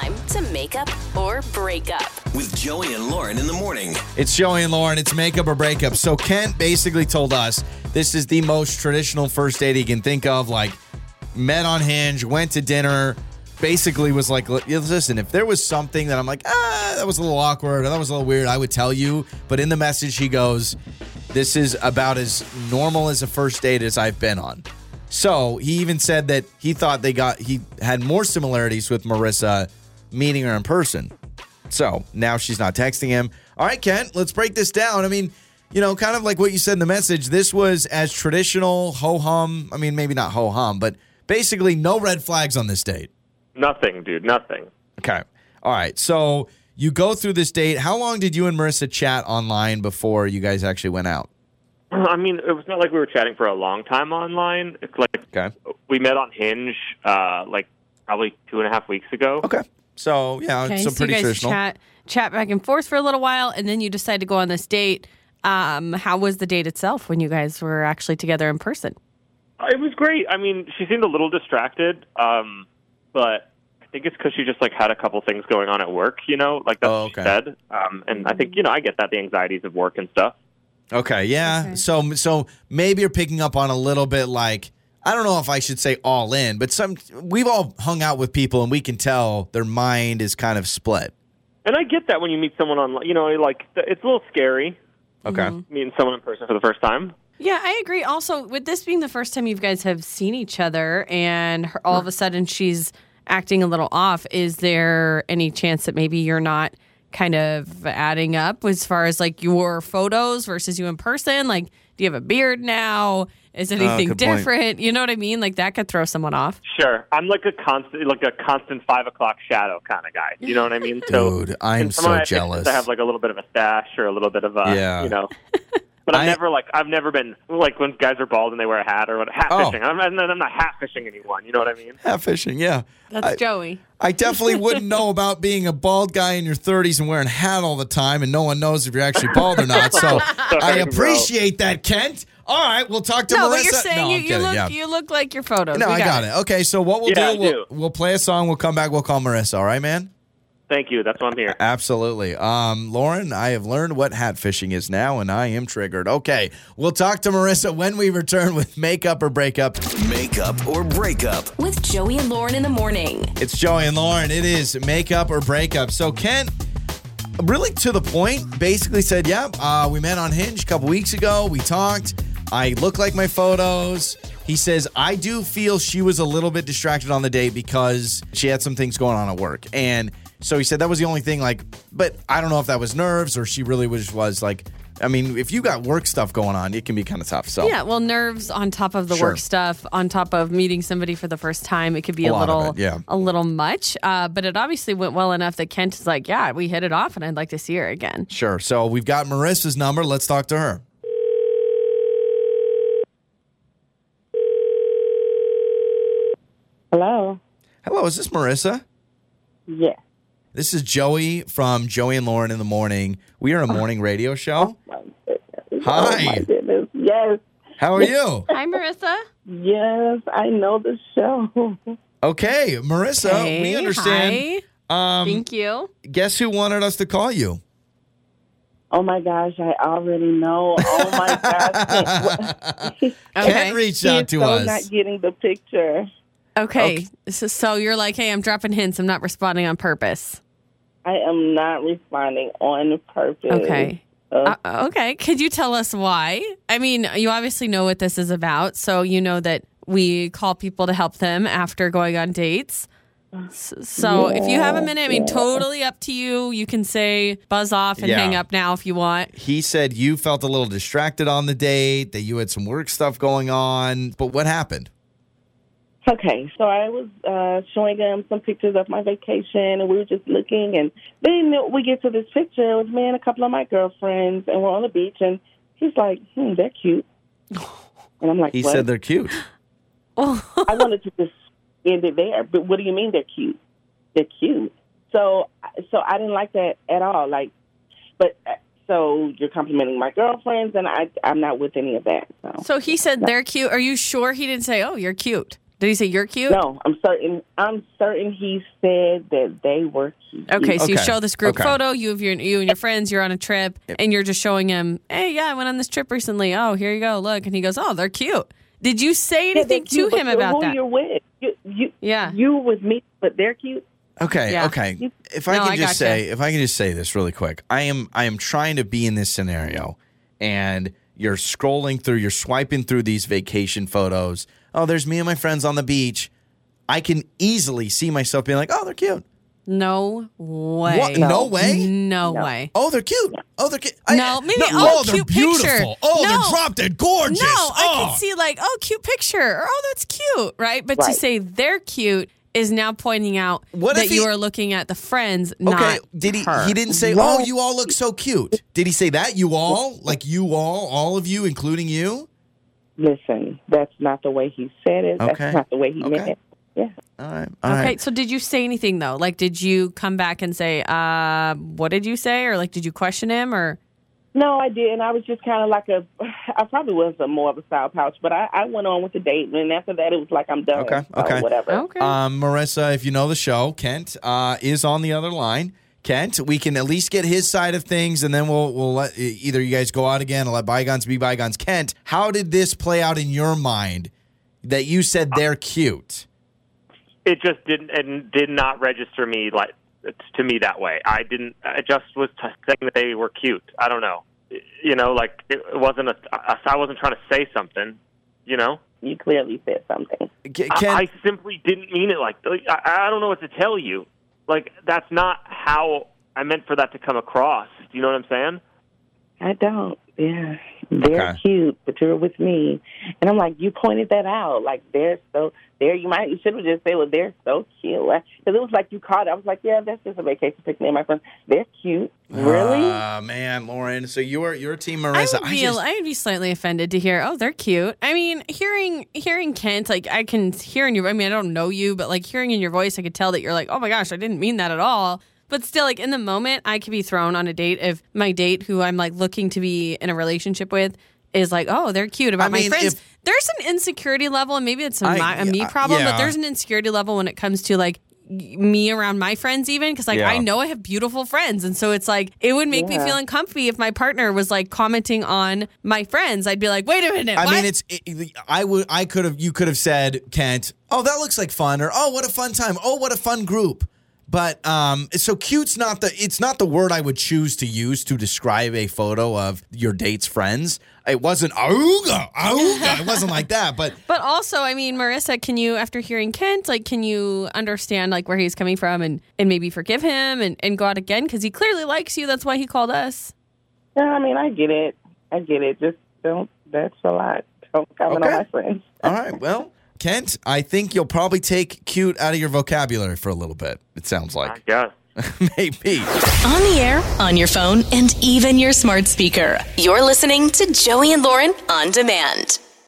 time to make up or break up. With Joey and Lauren in the morning. It's Joey and Lauren. It's makeup or breakup. So Kent basically told us this is the most traditional first date he can think of. Like, met on Hinge, went to dinner. Basically, was like, listen, if there was something that I'm like, ah, that was a little awkward, or that was a little weird, I would tell you. But in the message, he goes, this is about as normal as a first date as I've been on. So he even said that he thought they got he had more similarities with Marissa meeting her in person. So now she's not texting him. All right, Kent, let's break this down. I mean, you know, kind of like what you said in the message, this was as traditional ho hum. I mean, maybe not ho hum, but basically no red flags on this date. Nothing, dude. Nothing. Okay. All right. So you go through this date. How long did you and Marissa chat online before you guys actually went out? I mean, it was not like we were chatting for a long time online. It's like Okay. we met on Hinge, uh, like probably two and a half weeks ago. Okay. So yeah, Okay, so so pretty you guys traditional. chat chat back and forth for a little while, and then you decide to go on this date. Um, how was the date itself when you guys were actually together in person? It was great. I mean, she seemed a little distracted, um, but I think it's because she just like had a couple things going on at work. You know, like that's Oh, what she said. Um, and I think you know I get that the anxieties of work and stuff. Okay, yeah. Okay. So so maybe you're picking up on a little bit like I don't know if I should say all in, but some we've all hung out with people and we can tell their mind is kind of split. And I get that when you meet someone online, you know, like it's a little scary Okay. Mm-hmm. meeting someone in person for the first time. Yeah, I agree. Also, with this being the first time you guys have seen each other, and her, all of a sudden she's acting a little off, is there any chance that maybe you're not kind of adding up as far as like your photos versus you in person? Like, do you have a beard now? Is ah, anything good point. different? You know what I mean? Like that could throw someone off. Sure, I'm like a constant, like a constant five o'clock shadow kind of guy. You know what I mean? So Dude, I'm so of my pictures, jealous. I have like a little bit of a stash or a little bit of a, Yeah. you know. But I've I- never like I've never been like when guys are bald and they wear a hat or what hat Oh. fishing. I'm, I'm not- hat fishing anyone. You know what I mean? Hat fishing, yeah. That's I, Joey. I definitely wouldn't know about being a bald guy in your 30s and wearing a hat all the time and no one knows if you're actually bald or not. So I Sorry, bro. appreciate that, Kent. All right, we'll talk to No, Marissa. but you're saying no, you, you kidding, look yeah. you look like your photos. No, We I got it. Okay, so what we'll Yeah, I do, we'll, do. we'll play a song. We'll come back. We'll call Marissa. All right, man? Thank you. That's why I'm here. Absolutely. Um, Lauren, I have learned what hat fishing is now, and I am triggered. Okay, we'll talk to Marissa when we return with makeup or breakup. Makeup or breakup. With Joey and Lauren in the morning. It's Joey and Lauren. It is makeup or breakup. So Kent, really to the point, basically said, "Yeah, uh, we met on Hinge a couple weeks ago. We talked. I look like my photos." He says, "I do feel she was a little bit distracted on the date because she had some things going on at work." And so he said that was the only thing. Like, but I don't know if that was nerves or she really was was like. I mean, if you got work stuff going on, it can be kind of tough. So Yeah, well, nerves on top of the Sure. work stuff, on top of meeting somebody for the first time, it could be A a, little, it, yeah. a little much. Uh, but it obviously went well enough that Kent is like, "Yeah, we hit it off, and I'd like to see her again." sure. So we've got Marissa's number. Let's talk to her. Hello. Hello, is this Marissa? Yes. This is Joey from Joey and Lauren in the morning. We are a morning radio show. My. Hi. Oh my goodness. Yes. How are you? Hi, Marissa. Yes. I know the show. Okay, Marissa, we understand. hi. Um, Thank you. guess who wanted us to call you? Oh my gosh, I already know. Oh my gosh. Okay. Ken reached He out is to so us. not getting the picture. Okay. So, so you're like, "Hey, I'm dropping hints. I'm not responding on purpose." I am not responding on purpose. Okay. Uh, okay. Could you tell us why? I mean, you obviously know what this is about, so you know that we call people to help them after going on dates. S- So if you have a minute, I mean, totally up to you. You can say buzz off and Yeah. hang up now if you want. He said you felt a little distracted on the date, that you had some work stuff going on. But what happened? Okay, so I was uh, showing him some pictures of my vacation, and we were just looking. And then we get to this picture. It was me and a couple of my girlfriends, and we're on the beach. And he's like, "Hmm, they're cute." And I'm like, He "What?" said they're cute. I wanted to just end it there. But what do you mean they're cute? They're cute. So, so I didn't like that at all. Like, but uh, so you're complimenting my girlfriends, and I, I'm not with any of that. So, So he said they're cute. Are you sure he didn't say, "Oh, you're cute"? Did he say you're cute? No, I'm certain. I'm certain he said that they were cute. Okay, so you Okay. show this group Okay. photo. You have your you and your friends. You're on a trip, and you're just showing him. Hey, yeah, I went on this trip recently. Oh, here you go. Look, and he goes, "Oh, they're cute." Did you say Yeah, they're anything cute, to but him you're- about who that? You're with you, you, Yeah. you with me, but they're cute. Okay, Yeah. okay. If I No, can I just gotcha. say, if I can just say this really quick, I am I am trying to be in this scenario, and you're scrolling through, you're swiping through these vacation photos. Oh, there's me and my friends on the beach. I can easily see myself being like, oh, they're cute. No way. What? No, way. No, way. Oh, they're cute. Oh, they're cute. I- No, maybe- no, oh, they're cute beautiful. picture. Oh, No. they're drop dead gorgeous. No, I oh. can see like, oh, cute picture, or oh, that's cute, right? But to say they're cute is now pointing out What that if you are looking at the friends, Okay, not did he? her. He didn't say, What? "Oh, you all look so cute." Did he say that? You all, like you all, all of you, including you. Listen, that's not the way he said it. Okay. That's not the way he meant it. Yeah. All right, all Okay, right. so did you say anything though? Like, did you come back and say, uh, what did you say? Or like, did you question him or? No, I didn't. I was just kind of like a. I probably was a more of a style pouch, but I, I went on with the date, and after that, it was like I'm done. Okay, So okay. whatever. Okay. Um, Marissa, if you know the show, Kent uh, is on the other line. Kent, we can at least get his side of things, and then we'll we'll let e, either you guys go out again and let bygones be bygones. Kent, how did this play out in your mind? That you said they're cute. it just didn't and did not register me like to me that way. I didn't. I just was t- saying that they were cute. I don't know. You know, like it wasn't a. I I wasn't trying to say something. You know, You clearly said something. K- I, Kent, I simply didn't mean it like. like, I, I don't know what to tell you. Like that's not how I meant for that to come across. Do you know what I'm saying? I don't. Yeah, they're Okay. cute, but you're with me, and I'm like, you pointed that out. Like they're so there. You might you should have just said, well, they're so cute, because it was like you caught. it. I was like, yeah, that's just a vacation picnic. My friends, they're cute. Really? Ah, man, Lauren. So you're you're team I Marissa. would, be, just- I would be slightly offended to hear, oh, they're cute. I mean, hearing hearing Kent, like I can hear in your, I mean, I don't know you, but like hearing in your voice, I could tell that you're like, oh my gosh, I didn't mean that at all. But still, like in the moment, I could be thrown on a date if my date, who I'm like looking to be in a relationship with, is like, oh, they're cute about I mean, my friends. if- there's an insecurity level, and maybe it's a, I- my, a me yeah, problem, yeah. but there's an insecurity level when it comes to like me around my friends even because like Yeah. I know I have beautiful friends and so it's like it would make me feel uncomfy if my partner was like commenting on my friends I'd be like wait a minute I what? mean, it's. It, I would. I could have. You could have said, Kent. Oh, that looks like fun, or oh, what a fun time. Oh, what a fun group. But um, so cute's not the. It's not the word I would choose to use to describe a photo of your date's friends. It wasn't auga, auga. It wasn't like that. But but also I mean Marissa can you after hearing Kent like can you understand like where he's coming from and and maybe forgive him and, and go out again because he clearly likes you that's why he called us Yeah, I mean, I get it. I get it. Just don't. That's a lot. Don't comment Okay. on my friends. all right, well, Kent, I think you'll probably take cute out of your vocabulary for a little bit. It sounds I like guess. maybe. On the air, on your phone, and even your smart speaker. You're listening to Joey and Lauren on demand.